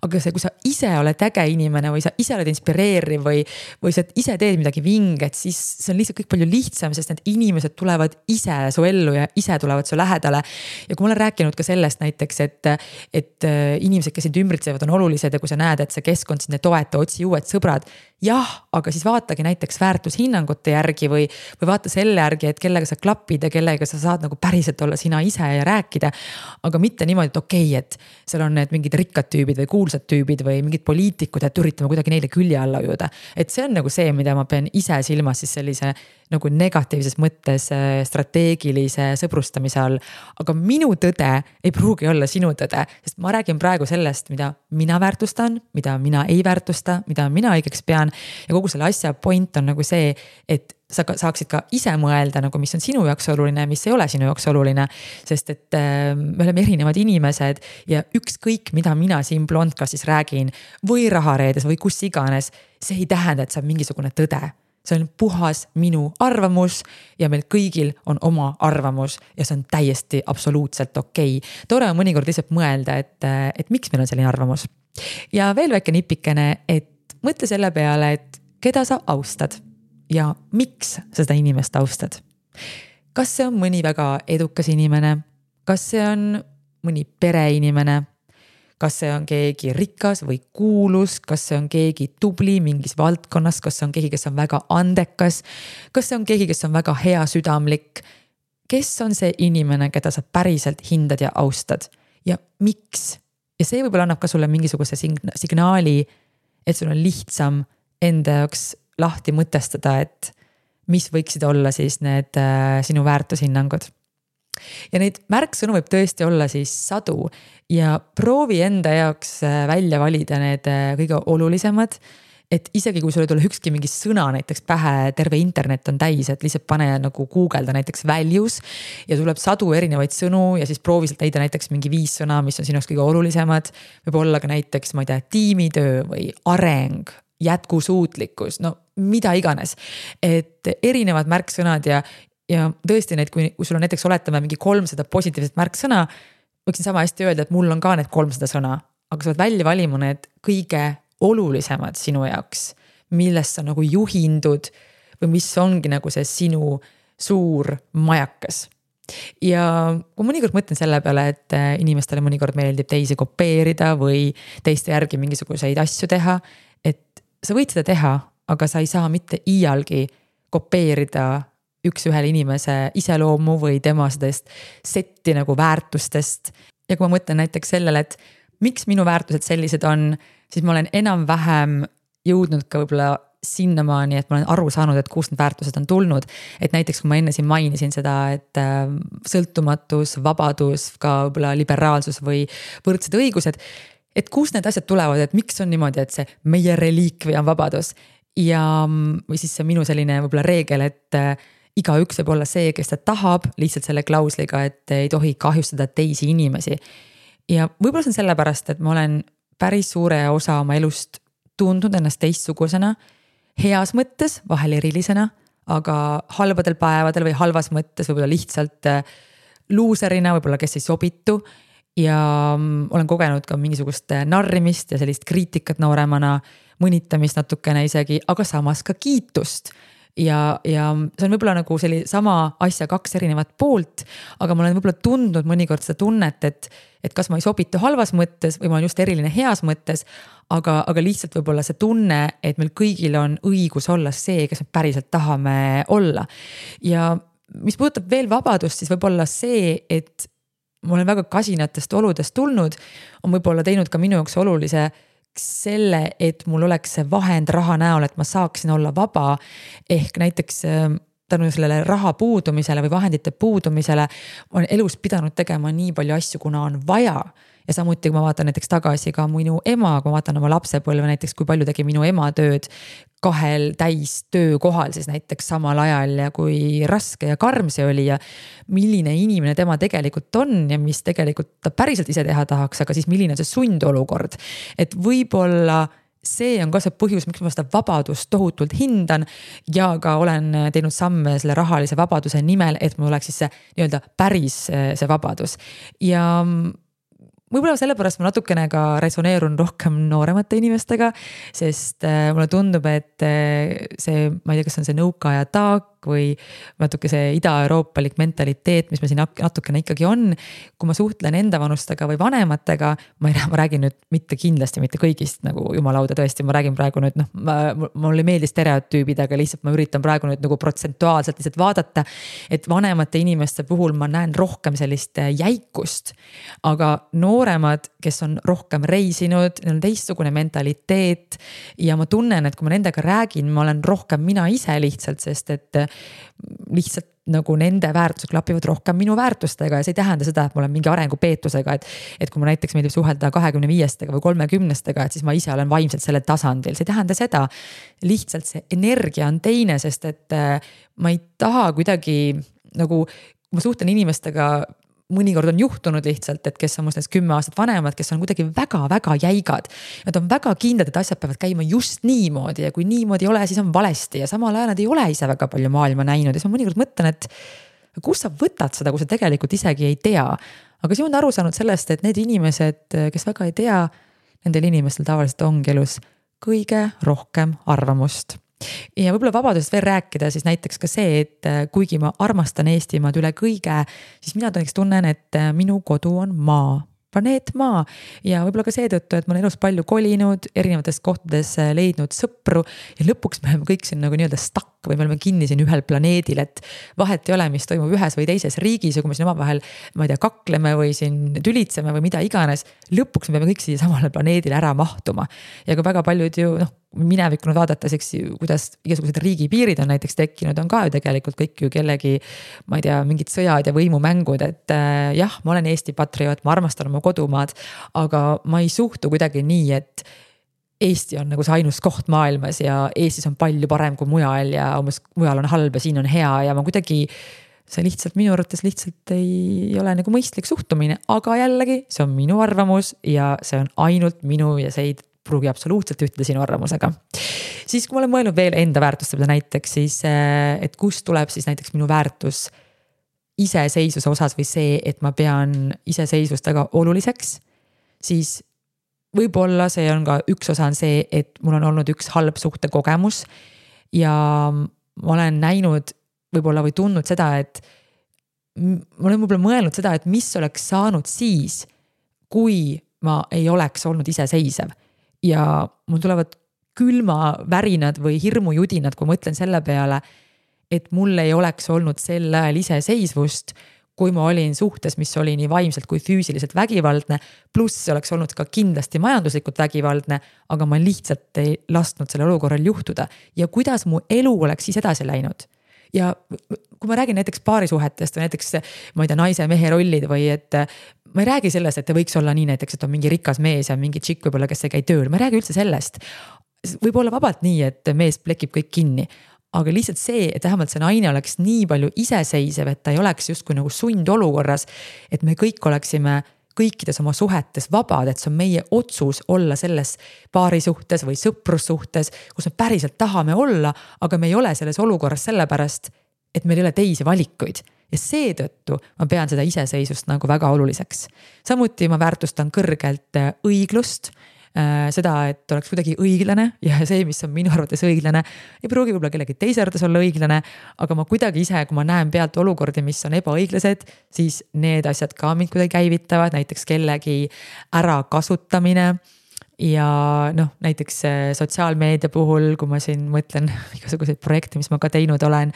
aga see, kui sa ise oled äge inimene või sa ise oled inspireeriv või, või sa ise teed midagi vinget, siis see on lihtsalt kõik palju lihtsam, sest need inimesed tulevad ise su ellu ja ise tulevad su lähedale. ja kui ma olen rääkinud ka sellest näiteks, et, et äh, inimesed, kes sind ümbritsevad, on olulised ja kui sa näed, et see keskkond sind ei toeta, otsi uued sõbrad. Jah, aga siis vaatagi näiteks väärtushinnangute järgi või, või vaata selle järgi, et kellega sa klapid ja kellega sa saad nagu päriselt olla sina ise ja rääkida. aga mitte niimoodi, et okei okay,, et seal on need mingid rikkad tüübid või kuulsad tüübid või mingid poliitikud, et üritame kuidagi neile külje alla ujuda. et see on nagu see, mida ma pean ise silmas siis sellise nagu negatiivses mõttes äh, strateegilise sõbrustamise all. aga minu tõde ei pruugi olla sinu tõde, sest ma räägin praegu sellest, mida mina väärtustan, mida mina ei väärtusta, mida mina õigeks pean. Ja kogu selle asja point on nagu see, et sa ka saaksid ka ise mõelda nagu, mis on sinu jaoks oluline mis ei ole sinu jaoks oluline. sest et äh, me oleme erinevad inimesed ja ükskõik, mida mina siin Blondcastis räägin või Rahareedes või kus iganes, see ei tähenda, et see on mingisugune tõde see on puhas minu arvamus ja meil kõigil on oma arvamus ja see on täiesti absoluutselt okei okay.. tore on mõnikord lihtsalt mõelda, et, et miks meil on selline arvamus. ja veel väike nipikene, et mõtle selle peale, et keda sa austad ja miks sa seda inimest austad. kas see on mõni väga edukas inimene, kas see on mõni pereinimene kas see on keegi rikas või kuulus, kas see on keegi tubli mingis valdkonnas, kas see on keegi, kes on väga andekas. kas see on keegi, kes on väga heasüdamlik. kes on see inimene, keda sa päriselt hindad ja austad ja miks? ja see võib-olla annab ka sulle mingisuguse signaali, et sul on lihtsam enda jaoks lahti mõtestada, et mis võiksid olla siis need äh, sinu väärtushinnangud ja neid märksõnu võib tõesti olla siis sadu ja proovi enda jaoks äh, välja valida need äh, kõige olulisemad. Et isegi kui sul ei tule ükski mingi sõna näiteks pähe, terve internet on täis, et lihtsalt pane nagu guugelda näiteks values. ja tuleb sadu erinevaid sõnu ja siis proovi sealt leida näiteks mingi viis sõna, mis on sinu jaoks kõige olulisemad. võib olla ka näiteks, ma ei tea, tiimitöö või areng, jätkusuutlikkus, no mida iganes. et erinevad märksõnad ja, ja tõesti need, kui sul on näiteks oletame mingi kolmsada positiivset märksõna. võiksin sama hästi öelda, et mul on ka need kolmsada sõna, aga sa pead välja valima need kõige olulisemad sinu jaoks, millest sa nagu juhindud või mis ongi nagu see sinu suur majakas. ja ma mõnikord mõtlen selle peale, et äh, inimestele mõnikord meeldib teisi kopeerida või teiste järgi mingisuguseid asju teha. et sa võid seda teha, aga sa ei saa mitte iialgi kopeerida üks-ühele inimese iseloomu või tema sellest setti nagu väärtustest. ja kui ma mõtlen näiteks sellele, et miks minu väärtused sellised on siis ma olen enam-vähem jõudnud ka võib-olla sinnamaani, et ma olen aru saanud, et kust need väärtused on tulnud. et näiteks, kui ma enne siin mainisin seda, et äh, sõltumatus, vabadus, ka võib-olla liberaalsus või võrdsed õigused. et kust need asjad tulevad, et miks on niimoodi, et see meie reliikvia on vabadus ja, või siis see minu selline võib-olla reegel, et äh, igaüks võib olla see, kes ta tahab, lihtsalt selle klausliga, et ei tohi kahjustada teisi inimesi. Ja võib-olla see on sellepärast, et ma olen päris suure osa oma elust tundnud ennast teistsugusena. heas mõttes, vahel erilisena, aga halbadel päevadel või halvas mõttes võib-olla lihtsalt äh, luuserina, võib-olla kes ei sobitu. ja mm, olen kogenud ka mingisugust äh, narrimist ja sellist kriitikat nooremana, mõnitamist natukene isegi, aga samas ka kiitust ja, ja see on võib-olla nagu selline sama asja kaks erinevat poolt, aga ma olen võib-olla tundnud mõnikord seda tunnet, et et kas ma ei sobitu halvas mõttes või ma olen just eriline heas mõttes. aga, aga lihtsalt võib-olla see tunne, et meil kõigil on õigus olla see, kes me päriselt tahame olla. ja mis puudutab veel vabadust, siis võib-olla see, et ma olen väga kasinatest oludest tulnud, on võib-olla teinud ka minu jaoks olulise selle, et mul oleks see vahend raha näol, et ma saaksin olla vaba. ehk näiteks tänu sellele raha puudumisele või vahendite puudumisele olen elus pidanud tegema nii palju asju, kuna on vaja ja samuti, kui ma vaatan näiteks tagasi ka minu ema, kui ma vaatan oma lapsepõlve näiteks, kui palju tegi minu ema tööd kahel täistöökohal siis näiteks samal ajal ja kui raske ja karm see oli ja. milline inimene tema tegelikult on ja mis tegelikult ta päriselt ise teha tahaks, aga siis milline on see sundolukord. et võib-olla see on ka see põhjus, miks ma seda vabadust tohutult hindan. ja ka olen teinud samme selle rahalise vabaduse nimel, et mul oleks siis see nii-öelda päris see vabadus ja võib-olla sellepärast ma natukene ka resoneerun rohkem nooremate inimestega, sest äh, mulle tundub, et äh, see, ma ei tea, kas on see nõukaaja taak või natuke see idaeuroopalik mentaliteet, mis meil siin natukene ikkagi on. kui ma suhtlen enda vanustega või vanematega, ma ei, ma räägin nüüd mitte kindlasti mitte kõigist nagu jumala auda tõesti, ma räägin praegu nüüd noh, mulle ei meeldi stereotüübid, aga lihtsalt ma üritan praegu nüüd nagu protsentuaalselt lihtsalt vaadata. et vanemate inimeste puhul ma näen rohkem sellist jäikust, aga nooremad, kes on rohkem reisinud, neil on teistsugune mentaliteet ja ma tunnen, et kui ma nendega räägin, ma olen rohkem mina ise lihtsalt, sest et lihtsalt nagu nende väärtused klapivad rohkem minu väärtustega ja see ei tähenda seda, et ma olen mingi arengupeetusega, et. et kui mul näiteks meeldib suhelda kahekümne viiestega või kolmekümnestega, et siis ma ise olen vaimselt sellel tasandil, see ei tähenda seda. lihtsalt see energia on teine, sest et äh, ma ei taha kuidagi nagu, kui ma suhtlen inimestega mõnikord on juhtunud lihtsalt, et kes on minust kümme aastat vanemad, kes on kuidagi väga-väga jäigad. Nad on väga kindlad, et asjad peavad käima just niimoodi ja kui niimoodi ei ole, siis on valesti ja samal ajal nad ei ole ise väga palju maailma näinud ja siis ma mõnikord mõtlen, et. kust sa võtad seda, kui sa tegelikult isegi ei tea. aga siis ma olen aru saanud sellest, et need inimesed, kes väga ei tea, nendel inimestel tavaliselt ongi elus kõige rohkem arvamust ja võib-olla vabadusest veel rääkida, siis näiteks ka see, et äh, kuigi ma armastan Eestimaad üle kõige, siis mina näiteks tunnen, et äh, minu kodu on maa planeet Maa ja võib-olla ka seetõttu, et ma olen elus palju kolinud, erinevates kohtades äh, leidnud sõpru ja lõpuks me oleme kõik siin nagu nii-öelda stuck või me oleme kinni siin ühel planeedil, et vahet ei ole, mis toimub ühes või teises riigis ja kui me siin omavahel, ma ei tea, kakleme või siin tülitseme või mida iganes. lõpuks me peame kõik siia samale planeedile ära mahtuma ja ka väga paljud ju noh, minevikku nüüd vaadates, eks ju, kuidas igasugused riigipiirid on näiteks tekkinud, on ka ju tegelikult kõik ju kellegi. ma ei tea, mingid sõjad ja võimumängud, et äh, jah, ma olen Eesti patrioot, ma armastan oma kodumaad, aga ma ei suhtu kuidagi nii, et Eesti on nagu see ainus koht maailmas ja Eestis on palju parem kui mujal ja umbes mujal on halb ja siin on hea ja ma kuidagi. see lihtsalt minu arvates lihtsalt ei ole nagu mõistlik suhtumine, aga jällegi, see on minu arvamus ja see on ainult minu ja see ei pruugi absoluutselt ühtida sinu arvamusega. siis, kui ma olen mõelnud veel enda väärtuste peale näiteks, siis eh, et kust tuleb siis näiteks minu väärtus iseseisvuse osas või see, et ma pean iseseisvust väga oluliseks, siis võib-olla see on ka üks osa on see, et mul on olnud üks halb suhtekogemus. ja ma olen näinud võib-olla või tundnud seda, et ma olen võib-olla mõelnud seda, et mis oleks saanud siis, kui ma ei oleks olnud iseseisev. Ja mul tulevad külmavärinad või hirmujudinad, kui mõtlen selle peale, et mul ei oleks olnud sel ajal iseseisvust kui ma olin suhtes, mis oli nii vaimselt kui füüsiliselt vägivaldne, pluss see oleks olnud ka kindlasti majanduslikult vägivaldne, aga ma lihtsalt ei lasknud sellel olukorral juhtuda. Ja kuidas mu elu oleks siis edasi läinud ja kui ma räägin näiteks paarisuhetest või näiteks ma ei tea, naise-mehe rollid või et ma ei räägi sellest, et võiks olla nii näiteks, et on mingi rikas mees ja mingi tšikk võib-olla, kes ei käi tööl, ma ei räägi üldse sellest. võib olla vabalt nii, et mees plekib kõik kinni, aga lihtsalt see, et vähemalt see naine oleks nii palju iseseisev, et ta ei oleks justkui nagu sundolukorras. et me kõik oleksime kõikides oma suhetes vabad, et see on meie otsus olla selles paarisuhtes või sõprussuhtes, kus me päriselt tahame olla, aga me ei ole selles olukorras sellepärast, et meil ei ole teisi valikuid ja seetõttu ma pean seda iseseisvust nagu väga oluliseks. samuti ma väärtustan kõrgelt õiglust seda, et oleks kuidagi õiglane ja see, mis on minu arvates õiglane, ei pruugi võib-olla kellegi teise arvates olla õiglane. aga ma kuidagi ise, kui ma näen pealt olukordi, mis on ebaõiglased, siis need asjad ka mind kuidagi käivitavad, näiteks kellegi ärakasutamine ja noh, näiteks äh, sotsiaalmeedia puhul, kui ma siin mõtlen [LAUGHS] igasuguseid projekte, mis ma ka teinud olen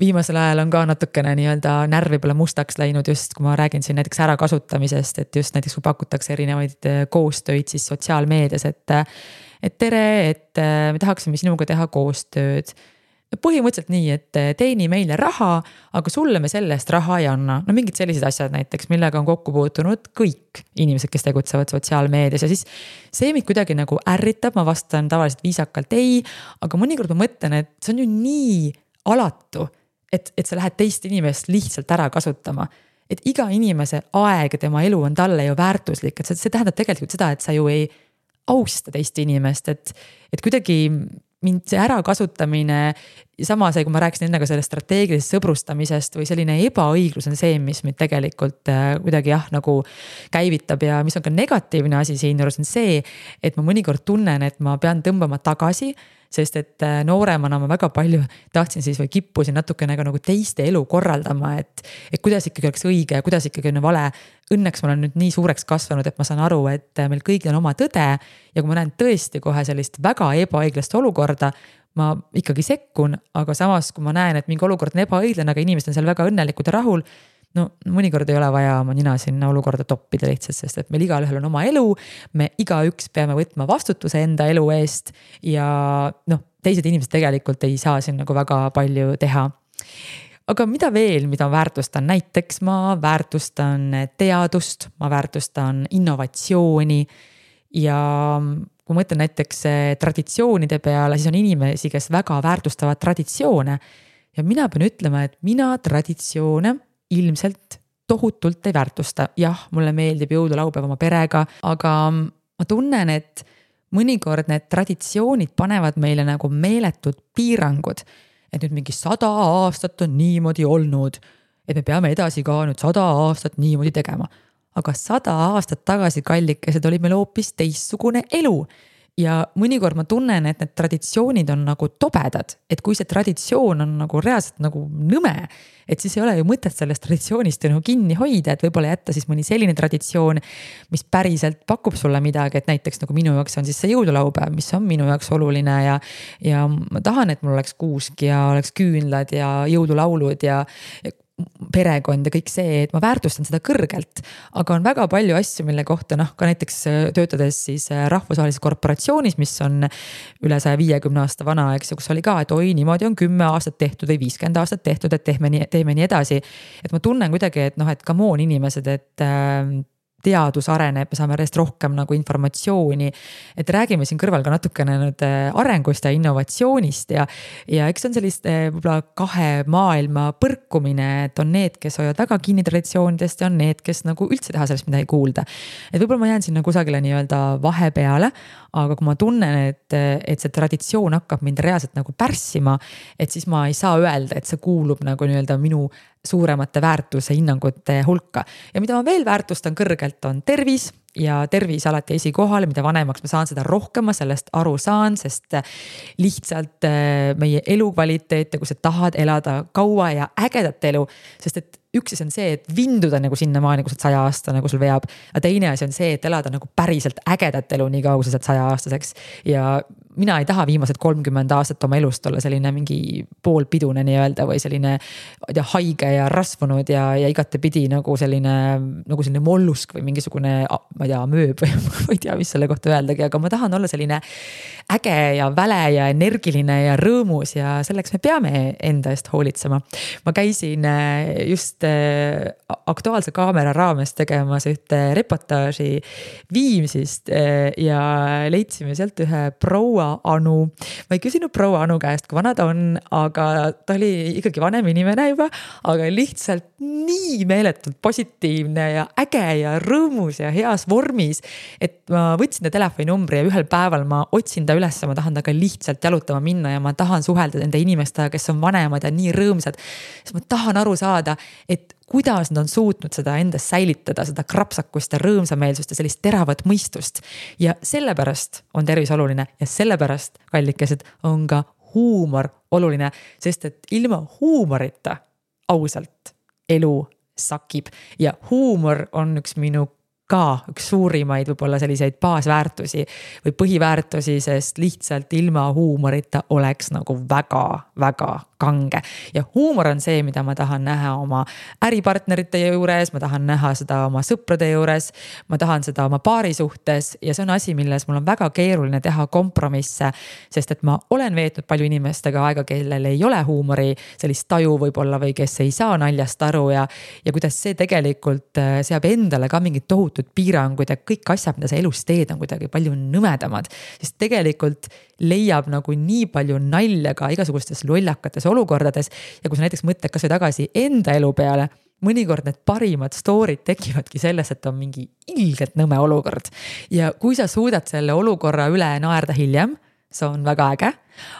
viimasel ajal on ka natukene nii-öelda närv võib-olla mustaks läinud just, kui ma räägin siin näiteks ärakasutamisest, et just näiteks kui pakutakse erinevaid äh, koostöid siis sotsiaalmeedias, et. et tere, et äh, me tahaksime sinuga teha koostööd. põhimõtteliselt nii, et äh, teeni meile raha, aga sulle me selle eest raha ei anna, no mingid sellised asjad näiteks, millega on kokku puutunud kõik inimesed, kes tegutsevad sotsiaalmeedias ja siis. see mind kuidagi nagu ärritab, ma vastan tavaliselt viisakalt ei, aga mõnikord ma mõtlen, et see on ju nii alatu et, et sa lähed teist inimest lihtsalt ära kasutama. et iga inimese aeg ja tema elu on talle ju väärtuslik, et see, see tähendab tegelikult seda, et sa ju ei austa teist inimest, et, et kuidagi mind see ärakasutamine, sama see, kui ma rääkisin enne ka sellest strateegilisest sõbrustamisest või selline ebaõiglus on see, mis mind tegelikult äh, kuidagi jah, nagu käivitab ja mis on ka negatiivne asi siinjuures on see, et ma mõnikord tunnen, et ma pean tõmbama tagasi sest et äh, nooremana ma väga palju tahtsin siis või kippusin natukene ka nagu teiste elu korraldama, et. et kuidas ikkagi oleks õige ja kuidas ikkagi on vale. Õnneks ma olen nüüd nii suureks kasvanud, et ma saan aru, et äh, meil kõigil on oma tõde. ja kui ma näen tõesti kohe sellist väga ebaõiglast olukorda, ma ikkagi sekkun, aga samas, kui ma näen, et mingi olukord on ebaõiglane, aga inimesed on seal väga õnnelikud ja rahul no mõnikord ei ole vaja oma nina sinna olukorda toppida lihtsalt, sest et meil igalühel on oma elu. me igaüks peame võtma vastutuse enda elu eest ja noh, teised inimesed tegelikult ei saa siin nagu väga palju teha aga mida veel, mida ma väärtustan, näiteks ma väärtustan teadust, ma väärtustan innovatsiooni. ja kui ma mõtlen näiteks traditsioonide peale, siis on inimesi, kes väga väärtustavad traditsioone. ja mina pean ütlema, et mina traditsioone ilmselt tohutult ei väärtusta, jah, mulle meeldib jõululaupäev oma perega, aga ma tunnen, et mõnikord need traditsioonid panevad meile nagu meeletud piirangud. et nüüd mingi sada aastat on niimoodi olnud, et me peame edasi ka nüüd sada aastat niimoodi tegema. aga sada aastat tagasi, kallikesed, oli meil hoopis teistsugune elu ja mõnikord ma tunnen, et need traditsioonid on nagu tobedad, et kui see traditsioon on nagu reaalselt nagu nõme. et siis ei ole ju mõtet sellest traditsioonist ju nagu kinni hoida, et võib-olla jätta siis mõni selline traditsioon, mis päriselt pakub sulle midagi, et näiteks nagu minu jaoks on siis see jõululaupäev, mis on minu jaoks oluline ja. ja ma tahan, et mul oleks kuusk ja oleks küünlad ja jõululaulud ja perekond ja kõik see, et ma väärtustan seda kõrgelt. aga on väga palju asju, mille kohta noh, ka näiteks äh, töötades siis äh, rahvusvahelises korporatsioonis, mis on üle saja viiekümne aasta vana, eks ju, kus oli ka, et oi, niimoodi on kümme aastat tehtud või viiskümmend aastat tehtud, et teeme nii, teeme nii edasi. et ma tunnen kuidagi, et noh, et come on inimesed, et äh, teadus areneb, me saame järjest rohkem nagu informatsiooni. et räägime siin kõrval ka natukene nüüd äh, arengust ja innovatsioonist ja, ja eks see on selliste äh, võib-olla kahe maailma põrkumine, et on need, kes hoiavad väga kinni traditsioonidest ja on need, kes nagu üldse ei taha sellest midagi kuulda. et võib-olla ma jään sinna kusagile nii-öelda vahepeale, aga kui ma tunnen, et, et see traditsioon hakkab mind reaalselt nagu pärssima, et siis ma ei saa öelda, et see kuulub nagu nii-öelda minu suuremate väärtuse hinnangute hulka. ja mida ma veel väärtustan kõrgelt, on tervis ja tervis alati esikohal, mida vanemaks ma saan, seda rohkem ma sellest aru saan, sest lihtsalt äh, meie elukvaliteet ja kui sa tahad elada kaua ja ägedat elu, sest et üks asi on see, et vinduda nagu sinnamaani, kui sa oled saja aastane, nagu sul veab. aga teine asi on see, et elada nagu päriselt ägedat elu, nii kaua kui sa saad saja aastaseks. ja mina ei taha viimased kolmkümmend aastat oma elust olla selline mingi poolpidune nii-öelda või selline. ma ei tea, haige ja rasvunud ja, ja igatepidi nagu selline, nagu selline mollusk või mingisugune, ma ei tea, mööb või [LAUGHS] ma ei tea, mis selle kohta öeldagi, aga ma tahan olla selline. äge ja väle ja energiline ja rõõmus ja selleks me peame enda eest hoolitsema. ma käisin äh, just äh, Aktuaalse kaamera raames tegemas ühte reportaaži Viimsist äh, ja leidsime sealt ühe proua proua Anu. ma ei küsinud proua Anu käest, kui vana ta on, aga ta oli ikkagi vanem inimene juba, aga lihtsalt nii meeletult positiivne ja äge ja rõõmus ja heas vormis. et ma võtsin ta telefoninumbri ja ühel päeval ma otsin ta üles, ma tahan temaga lihtsalt jalutama minna ja ma tahan suhelda nende inimestega, kes on vanemad ja nii rõõmsad. sest ma tahan aru saada, et kuidas nad on suutnud seda endas säilitada, seda krapsakust ja rõõmsameelsust ja sellist teravat mõistust. ja sellepärast on tervis oluline ja sellepärast, kallikesed, on ka huumor oluline, sest et ilma huumorita ausalt elu sakib ja huumor on üks minu ka üks suurimaid võib-olla selliseid baasväärtusi või põhiväärtusi, sest lihtsalt ilma huumorita oleks nagu väga-väga kange. ja huumor on see, mida ma tahan näha oma äripartnerite juures, ma tahan näha seda oma sõprade juures. ma tahan seda oma paari suhtes ja see on asi, milles mul on väga keeruline teha kompromisse. sest et ma olen veetnud palju inimestega aega, kellel ei ole huumori sellist taju võib-olla või kes ei saa naljast aru ja. ja kuidas see tegelikult äh, seab endale ka mingid tohutud piirangud ja kõik asjad, mida sa elus teed, on kuidagi palju nõmedamad. sest tegelikult leiab nagu nii palju nalja ka igasugustes lollakates olukordades. ja kui sa näiteks mõtled kasvõi tagasi enda elu peale mõnikord need parimad story'd tekivadki sellest, et on mingi ilgelt nõme olukord. ja kui sa suudad selle olukorra üle naerda hiljem, see on väga äge.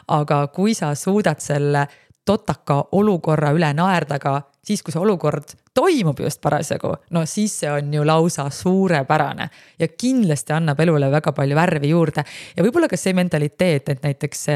aga kui sa suudad selle totaka olukorra üle naerda ka siis, kui see olukord toimub just parasjagu, no siis see on ju lausa suurepärane. ja kindlasti annab elule väga palju värvi juurde ja võib-olla ka see mentaliteet, et näiteks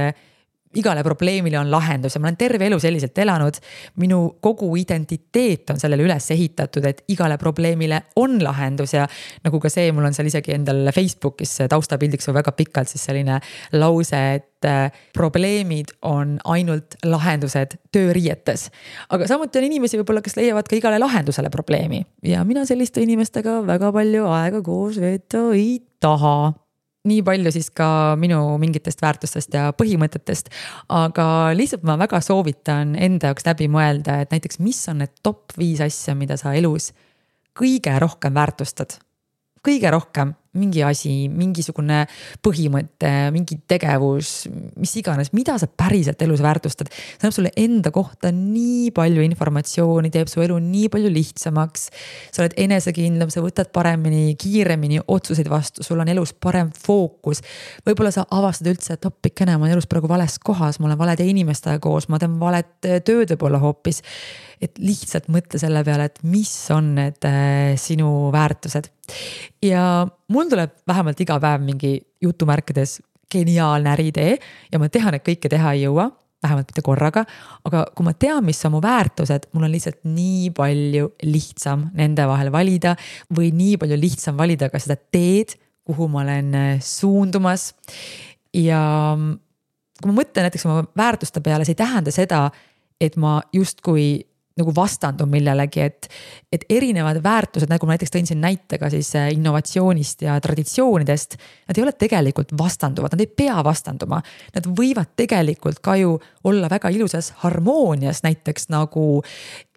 igale probleemile on lahendus ja ma olen terve elu selliselt elanud. minu kogu identiteet on sellele üles ehitatud, et igale probleemile on lahendus ja nagu ka see, mul on seal isegi endal Facebookis taustapildiks väga pikalt siis selline lause, et äh, probleemid on ainult lahendused tööriietes. aga samuti on inimesi võib-olla, kes leiavad ka igale lahendusele probleemi ja mina selliste inimestega väga palju aega koos veeta ei taha nii palju siis ka minu mingitest väärtustest ja põhimõtetest. aga lihtsalt ma väga soovitan enda jaoks läbi mõelda, et näiteks, mis on need top viis asja, mida sa elus kõige rohkem väärtustad. kõige rohkem mingi asi, mingisugune põhimõte, mingi tegevus, mis iganes, mida sa päriselt elus väärtustad. see annab sulle enda kohta nii palju informatsiooni, teeb su elu nii palju lihtsamaks. sa oled enesekindlam, sa võtad paremini, kiiremini otsuseid vastu, sul on elus parem fookus. võib-olla sa avastad üldse, et appikene, ma olen elus praegu vales kohas, ma olen valede inimestega koos, ma teen valet tööd võib-olla hoopis et lihtsalt mõtle selle peale, et mis on need äh, sinu väärtused. Ja mul tuleb vähemalt iga päev mingi jutumärkides geniaalne äriidee ja ma tean, et kõike teha ei jõua vähemalt mitte korraga, aga kui ma tean, mis on mu väärtused, mul on lihtsalt nii palju lihtsam nende vahel valida või nii palju lihtsam valida ka seda teed, kuhu ma olen äh, suundumas. ja kui ma mõtlen näiteks oma väärtuste peale, see ei tähenda seda, et ma justkui nagu vastandun millelegi, et, et erinevad väärtused, nagu ma näiteks tõin siin näite ka siis äh, innovatsioonist ja traditsioonidest. Nad ei ole tegelikult vastanduvad, nad ei pea vastanduma. Nad võivad tegelikult ka ju olla väga ilusas harmoonias, näiteks nagu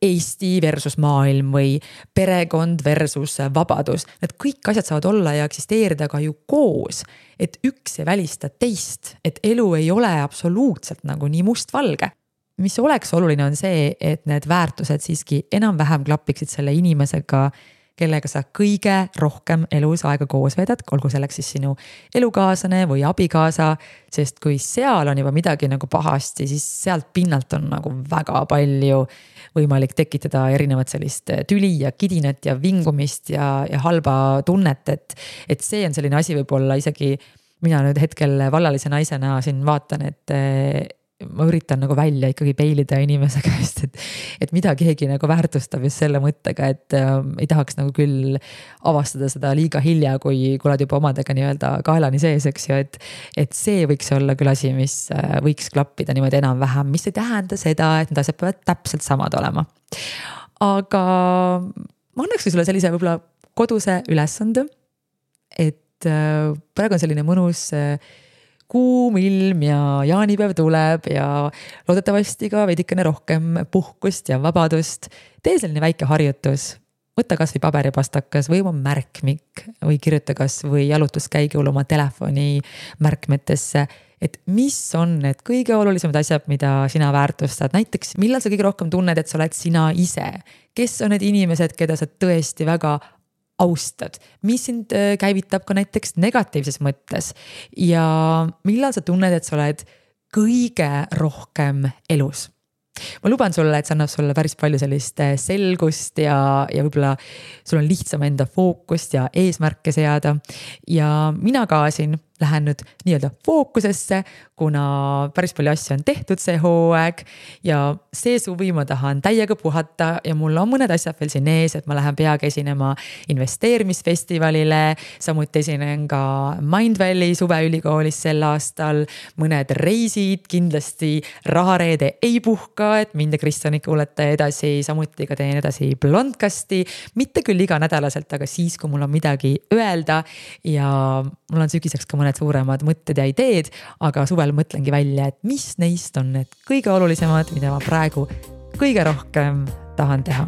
Eesti versus maailm või perekond versus vabadus. Need kõik asjad saavad olla ja eksisteerida ka ju koos. et üks ei välista teist, et elu ei ole absoluutselt nagu nii mustvalge mis oleks oluline, on see, et need väärtused siiski enam-vähem klapiksid selle inimesega, kellega sa kõige rohkem elus aega koos veedad, olgu selleks siis sinu elukaaslane või abikaasa. sest kui seal on juba midagi nagu pahasti, siis sealt pinnalt on nagu väga palju võimalik tekitada erinevat sellist tüli ja kidinat ja vingumist ja, ja halba tunnet, et. et see on selline asi, võib-olla isegi mina nüüd hetkel vallalise naisena siin vaatan, et ma üritan nagu välja ikkagi peilida inimese käest, [LAUGHS] et, et mida keegi nagu väärtustab just selle mõttega, et äh, ei tahaks nagu küll avastada seda liiga hilja, kui, kui oled juba omadega nii-öelda kaelani sees, eks ju, et. et see võiks olla küll asi, mis äh, võiks klappida niimoodi enam-vähem, mis ei tähenda seda, et need asjad peavad täpselt samad olema. aga ma annakski sulle sellise võib-olla koduse ülesande. et äh, praegu on selline mõnus äh, kuum ilm ja jaanipäev tuleb ja loodetavasti ka veidikene rohkem puhkust ja vabadust. tee selline väike harjutus, võta kasvõi paberipastakas või oma märkmik või kirjuta kasvõi jalutuskäigul oma telefoni märkmetesse et mis on need kõige olulisemad asjad, mida sina väärtustad, näiteks millal sa kõige rohkem tunned, et sa oled sina ise. kes on need inimesed, keda sa tõesti väga austad, mis sind äh, käivitab ka näiteks negatiivses mõttes ja millal sa tunned, et sa oled kõige rohkem elus ma luban sulle, et see annab sulle päris palju sellist äh, selgust ja, ja võib-olla sul on lihtsam enda fookust ja eesmärke seada. ja mina ka siin lähen nüüd nii-öelda fookusesse, kuna päris palju asju on tehtud see hooaeg. ja see suvi ma tahan täiega puhata ja mul on mõned asjad veel siin ees, et ma lähen peagi esinema investeerimisfestivalile. samuti esinen ka Mindvalley suveülikoolis sel aastal, mõned reisid, kindlasti rahareede ei puhka, et mind ja Kristjani kuulata edasi, samuti ka teen edasi Blondcasti. mitte küll iganädalaselt, aga siis, kui mul on midagi öelda ja mul on sügiseks ka mõned suuremad mõtted ja ideed, aga suvel mõtlengi välja, et mis neist on need kõige olulisemad, mida ma praegu kõige rohkem tahan teha.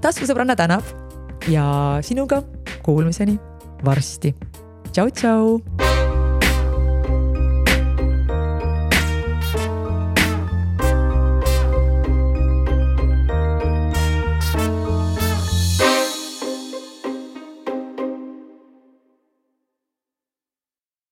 taskusõbranna tänab ja sinuga kuulmiseni varsti. tšau, tšau